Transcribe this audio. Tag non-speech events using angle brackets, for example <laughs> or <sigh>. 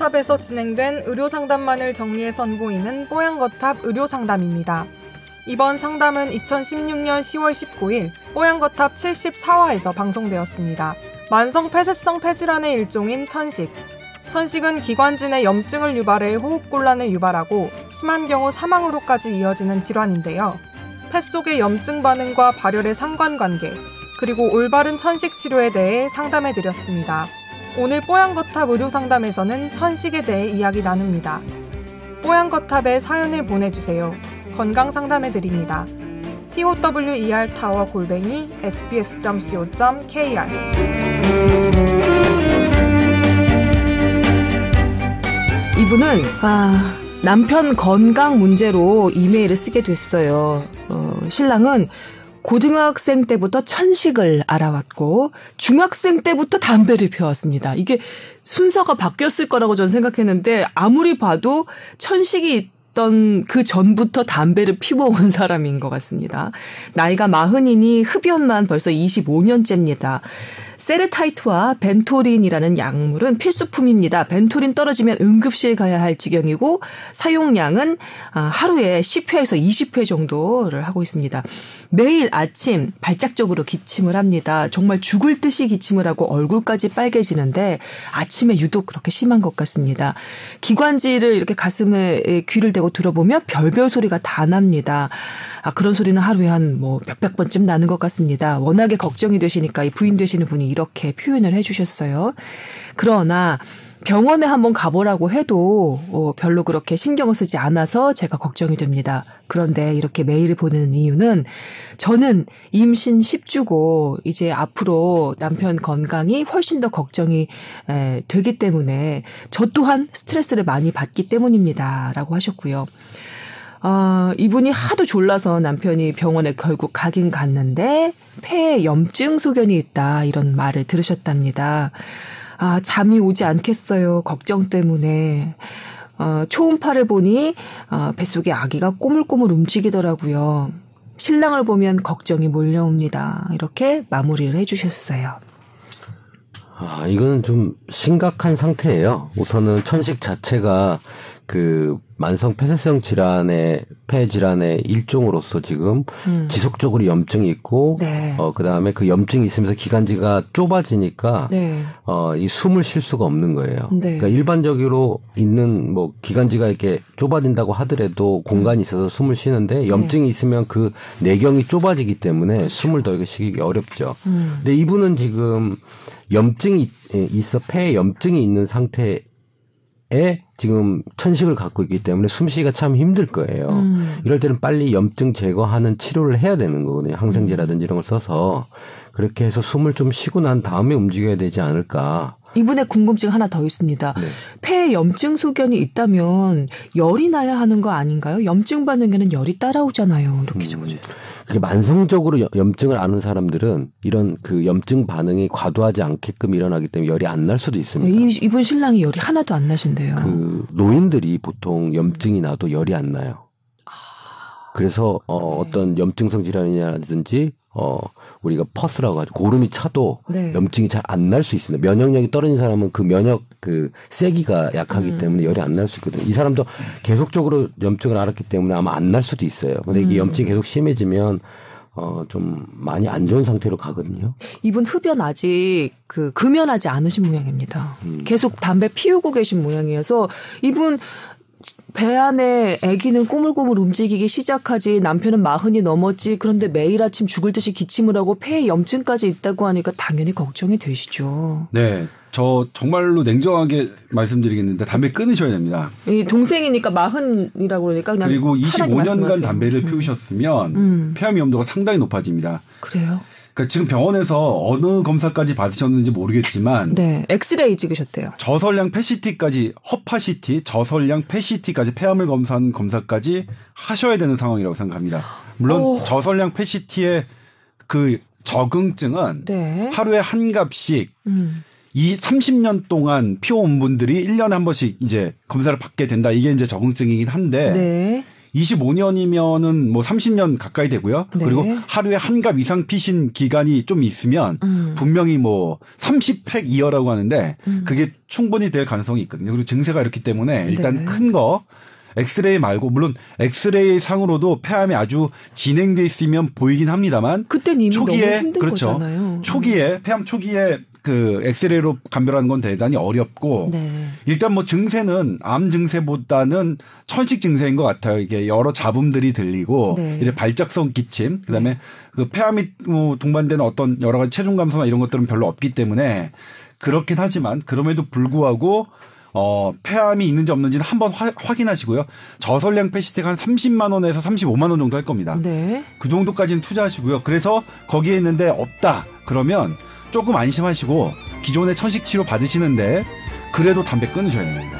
뽀양거탑에서 진행된 의료상담만을 정리해 선보이는 뽀양거탑 의료상담입니다. 이번 상담은 2016년 10월 19일 뽀양거탑 74화에서 방송되었습니다. 만성 폐쇄성 폐질환의 일종인 천식. 천식은 기관진의 염증을 유발해 호흡곤란을 유발하고 심한 경우 사망으로까지 이어지는 질환인데요. 폐 속의 염증 반응과 발열의 상관관계, 그리고 올바른 천식 치료에 대해 상담해 드렸습니다. 오늘 뽀양거탑 의료상담에서는 천식에 대해 이야기 나눕니다. 뽀양거탑에 사연을 보내주세요. 건강 상담해 드립니다. tower 타워 골뱅이 sbs.co.kr 이분은 아, 남편 건강 문제로 이메일을 쓰게 됐어요. 어, 신랑은 고등학생 때부터 천식을 알아왔고 중학생 때부터 담배를 피워왔습니다. 이게 순서가 바뀌었을 거라고 저는 생각했는데 아무리 봐도 천식이 있던 그 전부터 담배를 피워온 <laughs> 사람인 것 같습니다. 나이가 마흔이니 흡연만 벌써 25년째입니다. 세르타이트와 벤토린이라는 약물은 필수품입니다. 벤토린 떨어지면 응급실 가야 할 지경이고 사용량은 아, 하루에 10회에서 20회 정도를 하고 있습니다. 매일 아침 발작적으로 기침을 합니다. 정말 죽을 듯이 기침을 하고 얼굴까지 빨개지는데 아침에 유독 그렇게 심한 것 같습니다. 기관지를 이렇게 가슴에 귀를 대고 들어보면 별별 소리가 다 납니다. 아, 그런 소리는 하루에 한 뭐 몇백 번쯤 나는 것 같습니다. 워낙에 걱정이 되시니까 이 부인 되시는 분이 이렇게 표현을 해주셨어요. 그러나 병원에 한번 가보라고 해도 어, 별로 그렇게 신경을 쓰지 않아서 제가 걱정이 됩니다. 그런데 이렇게 메일을 보내는 이유는 저는 임신 10주고 이제 앞으로 남편 건강이 훨씬 더 걱정이 에, 되기 때문에 저 또한 스트레스를 많이 받기 때문입니다. 라고 하셨고요. 아, 이분이 하도 졸라서 남편이 병원에 결국 가긴 갔는데 폐에 염증 소견이 있다 이런 말을 들으셨답니다. 아, 잠이 오지 않겠어요. 걱정 때문에. 어, 초음파를 보니 어, 뱃속에 아기가 꼬물꼬물 움직이더라고요. 신랑을 보면 걱정이 몰려옵니다. 이렇게 마무리를 해주셨어요. 아, 이거는 좀 심각한 상태예요. 우선은 천식 자체가 그 만성 폐쇄성 질환의 폐 질환의 일종으로서 지금 음. 지속적으로 염증이 있고 네. 어 그다음에 그 염증이 있으면서 기관지가 좁아지니까 네. 어이 숨을 쉴 수가 없는 거예요. 네. 그러니까 일반적으로 있는 뭐 기관지가 이렇게 좁아진다고 하더라도 공간이 있어서 숨을 쉬는데 염증이 네. 있으면 그 내경이 좁아지기 때문에 그렇죠. 숨을 더 쉬기 어렵죠. 음. 근데 이분은 지금 염증이 있어 폐에 염증이 있는 상태 에 지금 천식을 갖고 있기 때문에 숨쉬기가 참 힘들 거예요. 음. 이럴 때는 빨리 염증 제거하는 치료를 해야 되는 거거든요. 항생제라든지 이런 걸 써서 그렇게 해서 숨을 좀 쉬고 난 다음에 움직여야 되지 않을까. 이분의 궁금증 하나 더 있습니다. 네. 폐에 염증 소견이 있다면 열이 나야 하는 거 아닌가요? 염증 반응에는 열이 따라오잖아요. 이렇게 좀 음. 그게 만성적으로 염증을 앓는 사람들은 이런 그 염증 반응이 과도하지 않게끔 일어나기 때문에 열이 안 날 수도 있습니다. 이, 이분 신랑이 열이 하나도 안 나신대요. 그 노인들이 보통 염증이 나도 열이 안 나요. 아. 그래서 어, 네. 어떤 염증성 질환이라든지 어 우리가 pus라고 하죠. 고름이 차도 네. 염증이 잘 안 날 수 있습니다. 면역력이 떨어진 사람은 그 면역 그 세기가 약하기 음. 때문에 열이 안 날 수 있거든요. 이 사람도 계속적으로 염증을 앓았기 때문에 아마 안 날 수도 있어요. 근데 이게 음. 염증이 계속 심해지면 어, 좀 많이 안 좋은 상태로 가거든요. 이분 흡연 아직 그 금연하지 않으신 모양입니다. 음. 계속 담배 피우고 계신 모양이어서 이분 배 안에 아기는 꼬물꼬물 움직이기 시작하지 남편은 마흔이 넘었지 그런데 매일 아침 죽을 듯이 기침을 하고 폐에 염증까지 있다고 하니까 당연히 걱정이 되시죠. 네. 저 정말로 냉정하게 말씀드리겠는데 담배 끊으셔야 됩니다. 이 동생이니까 마흔이라고 그러니까 그냥 그리고 25년간 담배를 음. 피우셨으면 음. 폐암 위험도가 상당히 높아집니다. 그래요? 그러니까 지금 병원에서 어느 검사까지 받으셨는지 모르겠지만 네, 엑스레이 찍으셨대요. 저설량 패시티까지 허파시티, 저설량 패시티까지 폐암을 검사한 검사까지 하셔야 되는 상황이라고 생각합니다. 물론 오. 저선량 폐 CT의 그 적응증은 네. 하루에 한 값씩 음. 이 30년 동안 피워온 분들이 1년에 한 번씩 이제 검사를 받게 된다. 이게 이제 적응증이긴 한데 네. 25년이면은 뭐 30년 가까이 되고요. 네. 그리고 하루에 한 갑 이상 피신 기간이 좀 있으면 음. 분명히 뭐 30팩 이어라고 하는데 그게 충분히 될 가능성이 있거든요. 그리고 증세가 이렇기 때문에 일단 네. 큰 거 엑스레이 말고 물론 엑스레이 상으로도 폐암이 아주 진행돼 있으면 보이긴 합니다만 그땐 이미 너무 초기에 힘든 그렇죠. 거잖아요. 초기에 폐암 초기에 그 엑스레이로 감별하는 건 대단히 어렵고 네. 일단 뭐 증세는 암 증세보다는 천식 증세인 것 같아요. 이게 여러 잡음들이 들리고 네. 이래 발작성 기침, 그다음에 그 폐암이 뭐 동반되는 어떤 여러 가지 체중 감소나 이런 것들은 별로 없기 때문에 그렇긴 하지만 그럼에도 불구하고 어 폐암이 있는지 없는지는 한번 화- 확인하시고요. 저선량 폐 CT가 한 30만 원에서 35만 원 정도 할 겁니다. 네. 그 정도까지는 투자하시고요. 그래서 거기에 있는데 없다. 그러면 조금 안심하시고 기존의 천식 치료 받으시는데 그래도 담배 끊으셔야 됩니다.